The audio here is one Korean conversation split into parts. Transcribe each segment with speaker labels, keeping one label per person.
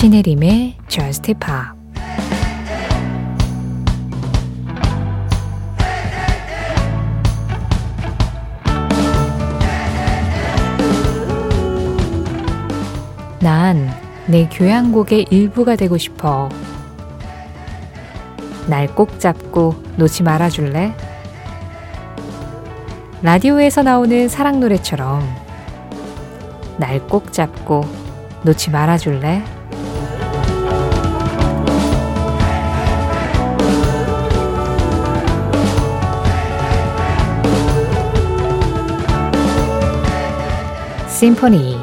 Speaker 1: 신혜림의 Just Pop 난 내 교향곡의 일부가 되고 싶어. 날 꼭 잡고 놓지 말아줄래? 라디오에서 나오는 사랑 노래처럼 날 꼭 잡고 놓지 말아줄래? 심포니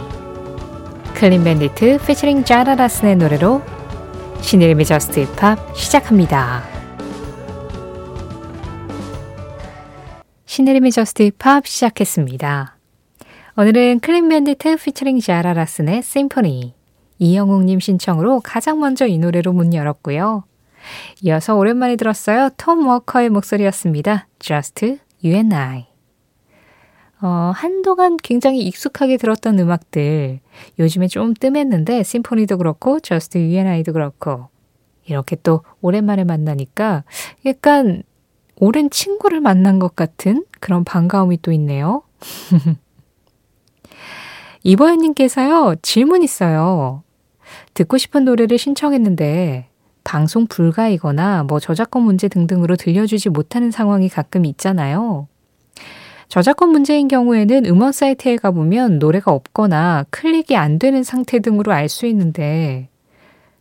Speaker 1: 클린 밴디트 피처링 자라라슨의 노래로 신혜림의 Just Pop 시작합니다. 신혜림의 Just Pop 시작했습니다. 오늘은 클린 밴디트 피처링 자라라슨의 심포니 이영웅님 신청으로 가장 먼저 이 노래로 문 열었고요. 이어서 오랜만에 들었어요. 톰 워커의 목소리였습니다. Just You and I. 어, 한동안 굉장히 익숙하게 들었던 음악들 요즘에 좀 뜸했는데 심포니도 그렇고 and I도 그렇고 이렇게 또 오랜만에 만나니까 약간 오랜 친구를 만난 것 같은 그런 반가움이 또 있네요. 이보현님께서요, 질문 있어요. 듣고 싶은 노래를 신청했는데, 방송 불가이거나 뭐 저작권 문제 등등으로 들려주지 못하는 상황이 가끔 있잖아요. 저작권 문제인 경우에는 음원 사이트에 가보면 노래가 없거나 클릭이 안 되는 상태 등으로 알 수 있는데,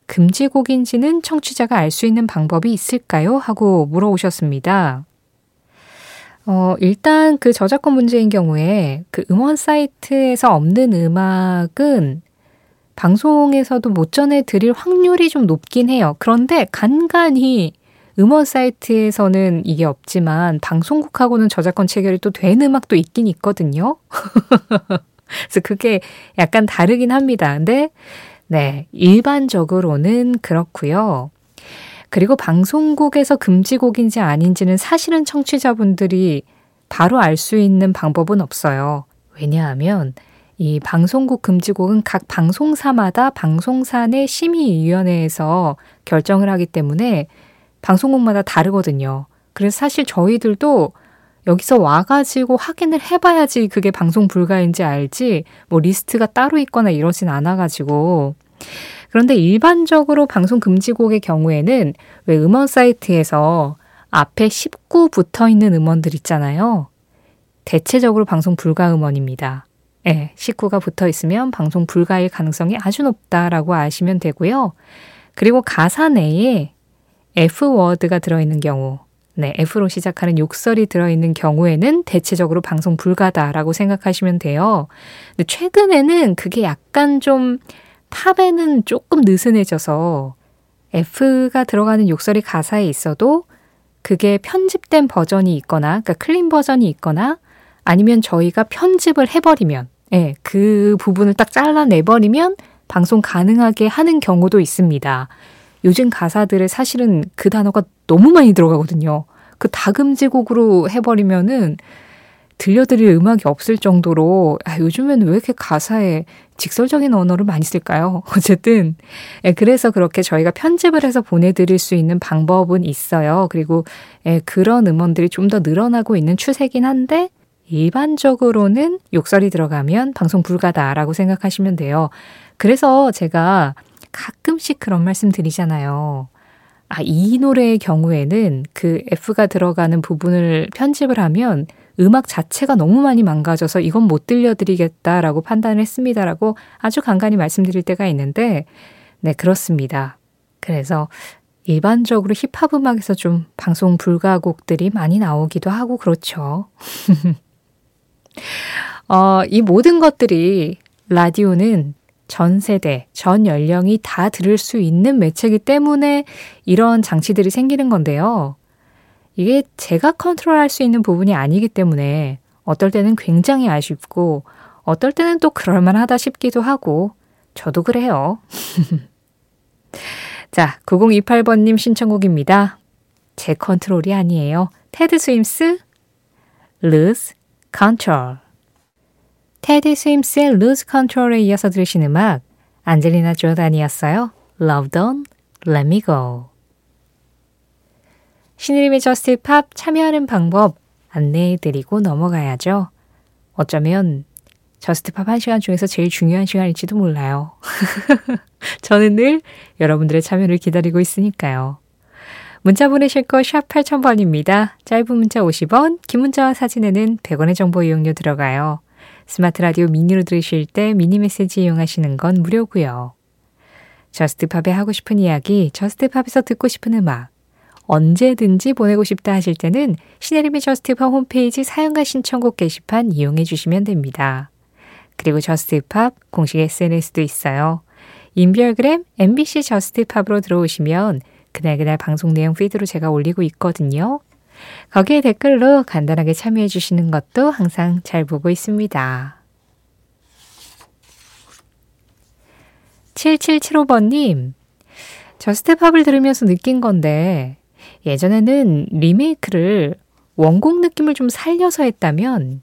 Speaker 1: 금지곡인지는 청취자가 알 수 있는 방법이 있을까요? 하고 물어오셨습니다. 어, 일단 그 저작권 문제인 경우에 그 음원 사이트에서 없는 음악은 방송에서도 못 전해 드릴 확률이 좀 높긴 해요. 그런데 간간히 음원 사이트에서는 이게 없지만 방송국하고는 저작권 체결이 또 된 음악도 있긴 있거든요. 그래서 그게 약간 다르긴 합니다. 근데 네, 일반적으로는 그렇고요. 그리고 방송국에서 금지곡인지 아닌지는 사실은 청취자분들이 바로 알 수 있는 방법은 없어요. 왜냐하면 이 방송국 금지곡은 각 방송사마다 방송사 내 심의위원회에서 결정을 하기 때문에 방송국마다 다르거든요. 그래서 사실 저희들도 여기서 와가지고 확인을 해봐야지 그게 방송 불가인지 알지, 뭐 리스트가 따로 있거나 이러진 않아가지고. 그런데 일반적으로 방송 금지곡의 경우에는 왜 음원 사이트에서 앞에 19 붙어 있는 음원들 있잖아요. 대체적으로 방송 불가 음원입니다. 예, 19가 붙어 있으면 방송 불가일 가능성이 아주 높다라고 아시면 되고요. 그리고 가사 내에 F워드가 들어있는 경우, 네, F로 시작하는 욕설이 들어있는 경우에는 대체적으로 방송 불가다라고 생각하시면 돼요. 근데 최근에는 그게 약간 좀 팝에는 조금 느슨해져서 F가 들어가는 욕설이 가사에 있어도 그게 편집된 버전이 있거나, 그러니까 클린 버전이 있거나 아니면 저희가 편집을 해버리면, 예, 그 부분을 딱 잘라내버리면 방송 가능하게 하는 경우도 있습니다. 요즘 가사들에 사실은 그 단어가 너무 많이 들어가거든요. 그 다금지곡으로 해버리면은 들려드릴 음악이 없을 정도로 아, 요즘에는 왜 이렇게 가사에 직설적인 언어를 많이 쓸까요? 어쨌든 예, 그래서 그렇게 저희가 편집을 해서 보내드릴 수 있는 방법은 있어요. 그리고 예, 그런 음원들이 좀 더 늘어나고 있는 추세긴 한데 일반적으로는 욕설이 들어가면 방송 불가다라고 생각하시면 돼요. 그래서 제가 가끔씩 그런 말씀 드리잖아요. 아, 이 노래의 경우에는 그 F가 들어가는 부분을 편집을 하면 음악 자체가 너무 많이 망가져서 이건 못 들려드리겠다라고 판단을 했습니다라고 아주 간간히 말씀드릴 때가 있는데, 네, 그렇습니다. 그래서 일반적으로 힙합 음악에서 좀 방송 불가 곡들이 많이 나오기도 하고 그렇죠. 어, 이 모든 것들이 라디오는 전 세대, 전 연령이 다 들을 수 있는 매체이기 때문에 이런 장치들이 생기는 건데요. 이게 제가 컨트롤할 수 있는 부분이 아니기 때문에 어떨 때는 굉장히 아쉽고 어떨 때는 또 그럴만하다 싶기도 하고 저도 그래요. 자, 9028번님 신청곡입니다. 제 컨트롤이 아니에요. 테디 스윔스, Lose Control. 테디 스윔스의 Lose Control에 이어서 들으신 음악, 안젤리나 조던이었어요. Love Don't Let Me Go. 신혜림의 Just Pop 참여하는 방법 안내해드리고 넘어가야죠. 어쩌면 Just Pop 한 시간 중에서 제일 중요한 시간일지도 몰라요. 저는 늘 여러분들의 참여를 기다리고 있으니까요. 문자 보내실 거 샵 8000번입니다. 짧은 문자 50원, 긴 문자와 사진에는 100원의 정보 이용료 들어가요. 스마트 라디오 미니로 들으실 때 미니 메시지 이용하시는 건 무료고요. Just Pop에 하고 싶은 이야기, Just Pop에서 듣고 싶은 음악, 언제든지 보내고 싶다 하실 때는 신혜림의 Just Pop 홈페이지 사연과 신청곡 게시판 이용해 주시면 됩니다. 그리고 Just Pop 공식 SNS도 있어요. 인별그램 MBC 저스트팝으로 들어오시면 그날그날 방송 내용 피드로 제가 올리고 있거든요. 거기에 댓글로 간단하게 참여해 주시는 것도 항상 잘 보고 있습니다. 7775번님, 저스트팝을 들으면서 느낀 건데, 예전에는 리메이크를 원곡 느낌을 좀 살려서 했다면,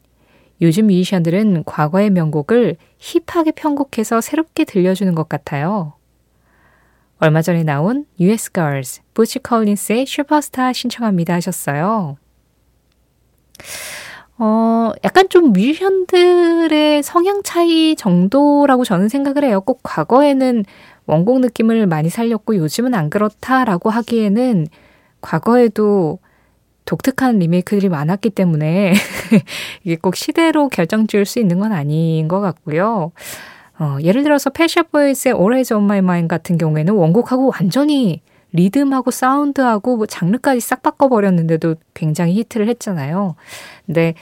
Speaker 1: 요즘 뮤지션들은 과거의 명곡을 힙하게 편곡해서 새롭게 들려주는 것 같아요. 얼마 전에 나온 US Girls, 부치 컬린스의 슈퍼스타 신청합니다 하셨어요. 어, 약간 좀 뮤지션들의 성향 차이 정도라고 저는 생각을 해요. 꼭 과거에는 원곡 느낌을 많이 살렸고 요즘은 안 그렇다라고 하기에는 과거에도 독특한 리메이크들이 많았기 때문에 이게 꼭 시대로 결정 지을 수 있는 건 아닌 것 같고요. 어, 예를 들어서 펫샵보이즈의 Always on My Mind 같은 경우에는 원곡하고 완전히 리듬하고 사운드하고 뭐 장르까지 싹 바꿔버렸는데도 굉장히 히트를 했잖아요. 근데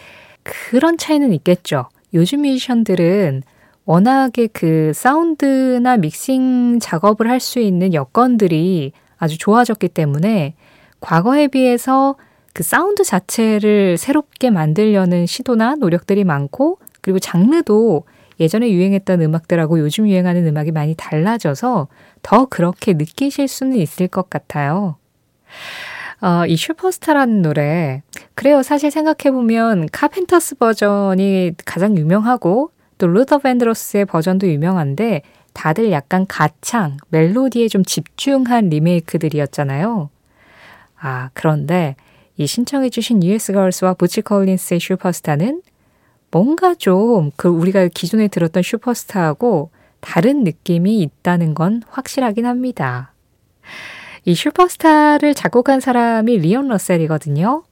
Speaker 1: 그런 차이는 있겠죠. 요즘 뮤지션들은 워낙에 그 사운드나 믹싱 작업을 할 수 있는 여건들이 아주 좋아졌기 때문에 과거에 비해서 그 사운드 자체를 새롭게 만들려는 시도나 노력들이 많고 그리고 장르도 예전에 유행했던 음악들하고 요즘 유행하는 음악이 많이 달라져서 더 그렇게 느끼실 수는 있을 것 같아요. 어, 이 슈퍼스타라는 노래. 그래요. 사실 생각해보면 카펜터스 버전이 가장 유명하고 또 루더 밴드로스의 버전도 유명한데 다들 약간 가창, 멜로디에 좀 집중한 리메이크들이었잖아요. 아, 그런데 이 신청해주신 US 걸스와 부치 컬린스의 슈퍼스타는 뭔가 좀 그 우리가 기존에 들었던 슈퍼스타하고 다른 느낌이 있다는 건 확실하긴 합니다. 이 슈퍼스타를 작곡한 사람이 리온 러셀이거든요.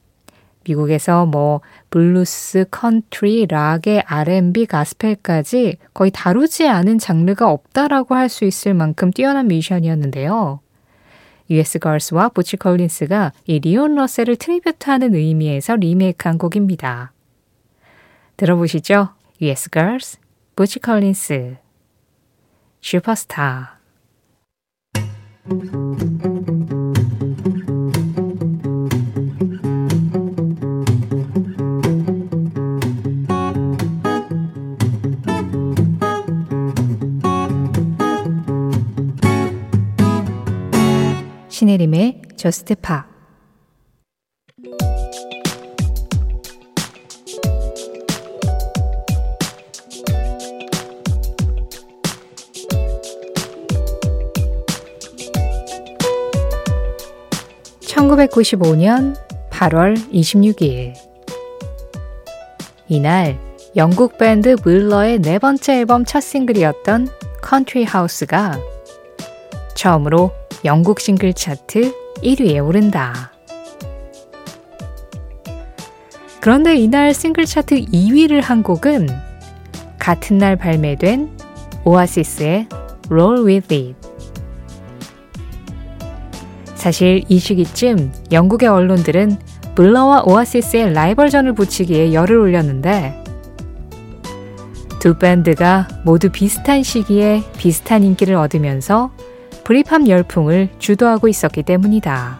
Speaker 1: 미국에서 뭐 블루스, 컨트리, 락에 R&B, 가스펠까지 거의 다루지 않은 장르가 없다라고 할 수 있을 만큼 뛰어난 뮤지션이었는데요. US 걸스와 부치 컬린스가 이 리온 러셀을 tribute하는 의미에서 리메이크한 곡입니다. 들어보시죠. US Girls, 부치 컬린스, 슈퍼스타. 신혜림의 저스트 파 1995년 8월 26일. 이날 영국 밴드 블러의 네 번째 앨범 첫 싱글이었던 Country House가 처음으로 영국 싱글 차트 1위에 오른다. 그런데 이날 싱글 차트 2위를 한 곡은 같은 날 발매된 오아시스의 Roll With It. 사실 이 시기쯤 영국의 언론들은 블러와 오아시스의 라이벌전을 붙이기에 열을 올렸는데 두 밴드가 모두 비슷한 시기에 비슷한 인기를 얻으면서 브리팝 열풍을 주도하고 있었기 때문이다.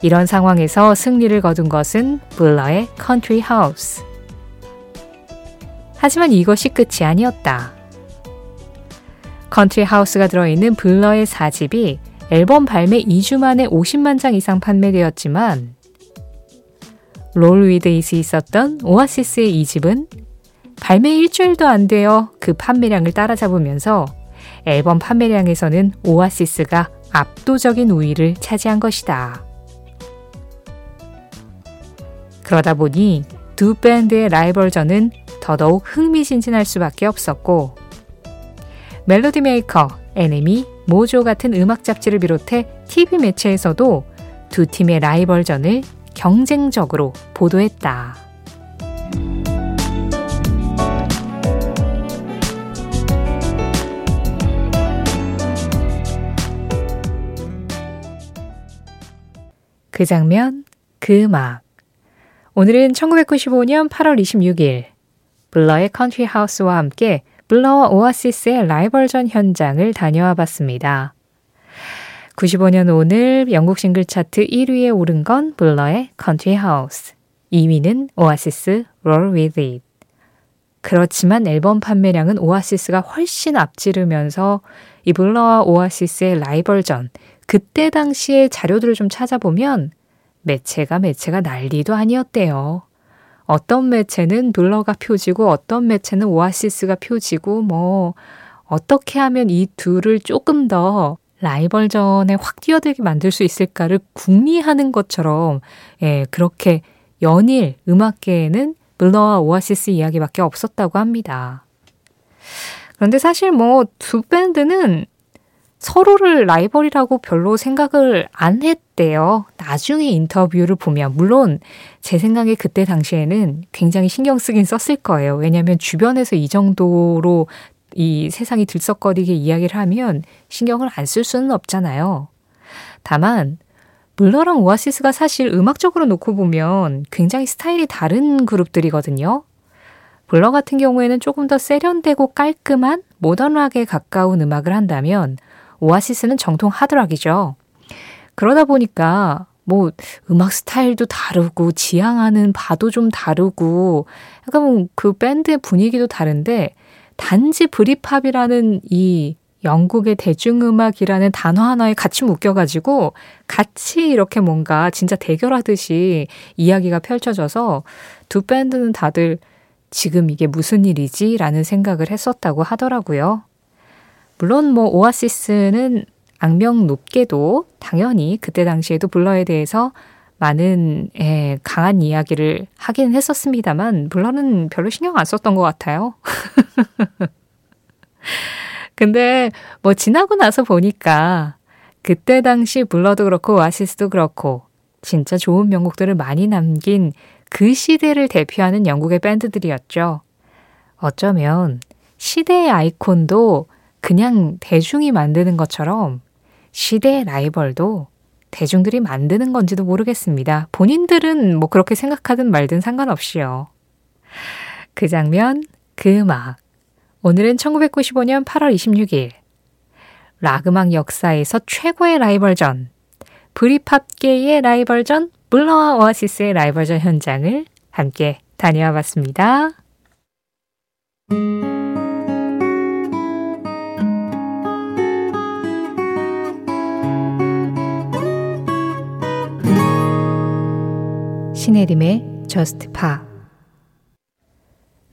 Speaker 1: 이런 상황에서 승리를 거둔 것은 블러의 Country House. 하지만 이것이 끝이 아니었다. Country House가 들어있는 블러의 4집이 앨범 발매 2주 만에 50만 장 이상 판매되었지만 Roll With It이 있었던 오아시스의 2집은 발매 일주일도 안 되어 그 판매량을 따라잡으면서 앨범 판매량에서는 오아시스가 압도적인 우위를 차지한 것이다. 그러다 보니 두 밴드의 라이벌전은 더더욱 흥미진진할 수밖에 없었고 멜로디 메이커, NME, MOJO 같은 음악 잡지를 비롯해 TV 매체에서도 두 팀의 라이벌전을 경쟁적으로 보도했다. 그 장면, 그 음악. 오늘은 1995년 8월 26일 블러의 Country House와 함께 블러와 오아시스의 라이벌전 현장을 다녀와 봤습니다. 95년 오늘 영국 싱글 차트 1위에 오른 건 블러의 Country House, 2위는 오아시스 Roll With It. 그렇지만 앨범 판매량은 오아시스가 훨씬 앞지르면서 이 블러와 오아시스의 라이벌전, 그때 당시의 자료들을 좀 찾아보면 매체가 매체가 난리도 아니었대요. 어떤 매체는 블러가 표지고 어떤 매체는 오아시스가 표지고 뭐 어떻게 하면 이 둘을 조금 더 라이벌전에 확 뛰어들게 만들 수 있을까를 궁리하는 것처럼 예, 그렇게 연일 음악계에는 블러와 오아시스 이야기밖에 없었다고 합니다. 그런데 사실 뭐 두 밴드는 서로를 라이벌이라고 별로 생각을 안 했대요. 나중에 인터뷰를 보면, 물론 제 생각에 그때 당시에는 굉장히 신경 쓰긴 썼을 거예요. 왜냐하면 주변에서 이 정도로 이 세상이 들썩거리게 이야기를 하면 신경을 안 쓸 수는 없잖아요. 다만, 물러랑 오아시스가 사실 음악적으로 놓고 보면 굉장히 스타일이 다른 그룹들이거든요. 블러 같은 경우에는 조금 더 세련되고 깔끔한 모던락에 가까운 음악을 한다면 오아시스는 정통 하드락이죠. 그러다 보니까 뭐 음악 스타일도 다르고 지향하는 바도 좀 다르고 약간 그 밴드의 분위기도 다른데 단지 브리팝이라는 이 영국의 대중음악이라는 단어 하나에 같이 묶여가지고 같이 이렇게 뭔가 진짜 대결하듯이 이야기가 펼쳐져서 두 밴드는 다들 지금 이게 무슨 일이지? 라는 생각을 했었다고 하더라고요. 물론 뭐 오아시스는 악명 높게도 당연히 그때 당시에도 블러에 대해서 많은 예, 강한 이야기를 하긴 했었습니다만 블러는 별로 신경 안 썼던 것 같아요. 근데 뭐 지나고 나서 보니까 그때 당시 블러도 그렇고 오아시스도 그렇고 진짜 좋은 명곡들을 많이 남긴 그 시대를 대표하는 영국의 밴드들이었죠. 어쩌면 시대의 아이콘도 그냥 대중이 만드는 것처럼 시대의 라이벌도 대중들이 만드는 건지도 모르겠습니다. 본인들은 뭐 그렇게 생각하든 말든 상관없이요. 그 장면, 그 음악. 오늘은 1995년 8월 26일. 락 음악 역사에서 최고의 라이벌전. 브리팝계의 라이벌전, 블러와 오아시스의 라이벌전 현장을 함께 다녀와 봤습니다. 신혜림의 Just Pa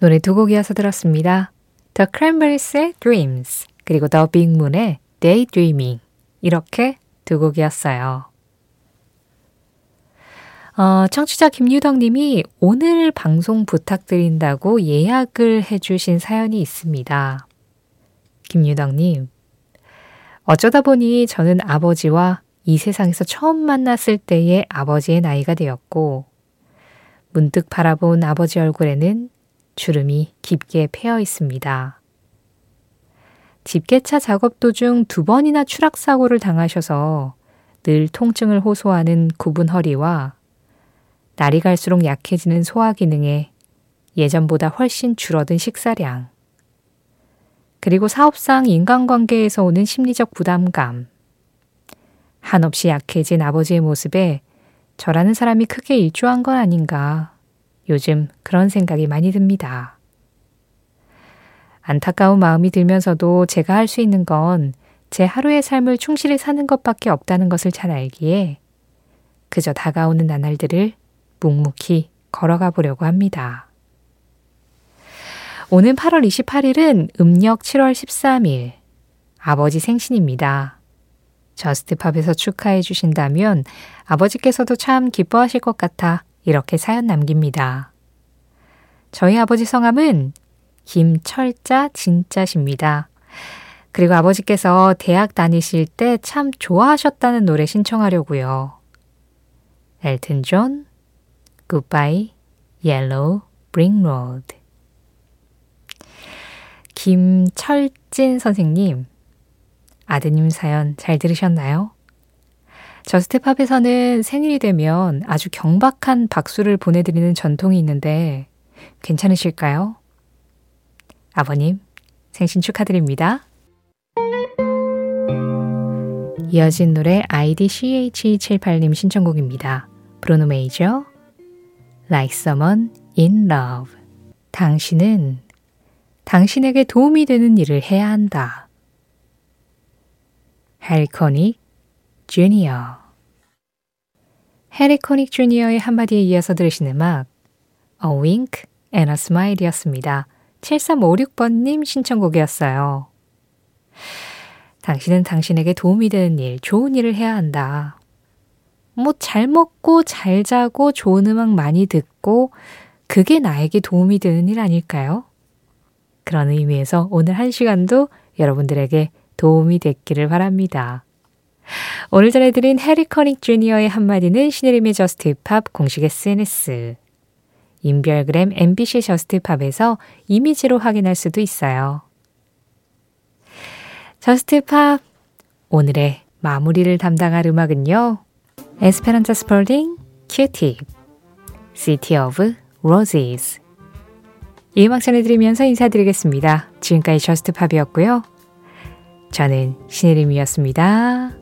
Speaker 1: 노래 두 곡 이어서 들었습니다. The Cranberries의 Dreams 그리고 The Big Moon의 Daydreaming 이렇게 두 곡이었어요. 어, 청취자 김유덕 님이 오늘 방송 부탁드린다고 예약을 해주신 사연이 있습니다. 김유덕 님, 어쩌다 보니 저는 아버지와 이 세상에서 처음 만났을 때의 아버지의 나이가 되었고, 문득 바라본 아버지 얼굴에는 주름이 깊게 패여 있습니다. 집게차 작업 도중 두 번이나 추락사고를 당하셔서 늘 통증을 호소하는 굽은 허리와 날이 갈수록 약해지는 소화 기능에 예전보다 훨씬 줄어든 식사량, 그리고 사업상 인간관계에서 오는 심리적 부담감, 한없이 약해진 아버지의 모습에 저라는 사람이 크게 일조한 건 아닌가. 요즘 그런 생각이 많이 듭니다. 안타까운 마음이 들면서도 제가 할 수 있는 건 제 하루의 삶을 충실히 사는 것밖에 없다는 것을 잘 알기에 그저 다가오는 나날들을 묵묵히 걸어가 보려고 합니다. 오는 8월 28일은 음력 7월 13일, 아버지 생신입니다. 저스트팝에서 축하해 주신다면 아버지께서도 참 기뻐하실 것 같아 이렇게 사연 남깁니다. 저희 아버지 성함은 김 철자 진자십니다. 그리고 아버지께서 대학 다니실 때 참 좋아하셨다는 노래 신청하려고요. 엘튼 존, Goodbye, Yellow Brick Road. 김철진 선생님, 아드님 사연 잘 들으셨나요? 저스트팝에서는 생일이 되면 아주 경박한 박수를 보내드리는 전통이 있는데 괜찮으실까요? 아버님, 생신 축하드립니다. 이어진 노래 아이디 CH78님 신청곡입니다. 브로노 메이저, Like Someone in Love. 당신은 당신에게 도움이 되는 일을 해야 한다. 해리코닉 주니어 해리코닉 주니어의 한마디에 이어서 들으신 음악 A Wink and a Smile이었습니다. 7356번님 신청곡이었어요. 당신은 당신에게 도움이 되는 일, 좋은 일을 해야 한다. 뭐, 잘 먹고, 잘 자고, 좋은 음악 많이 듣고, 그게 나에게 도움이 되는 일 아닐까요? 그런 의미에서 오늘 한 시간도 여러분들에게 도움이 됐기를 바랍니다. 오늘 전해드린 해리 커닉 주니어의 한마디는 신혜림의 저스트 팝 공식 SNS, 인별그램 MBC 저스트 팝에서 이미지로 확인할 수도 있어요. Just Pop 오늘의 마무리를 담당할 음악은요. 에스페란자 스펄딩 큐팁 City of Roses 이 음악 전해드리면서 인사드리겠습니다. 지금까지 Just Pop이었고요. 저는 신혜림이었습니다.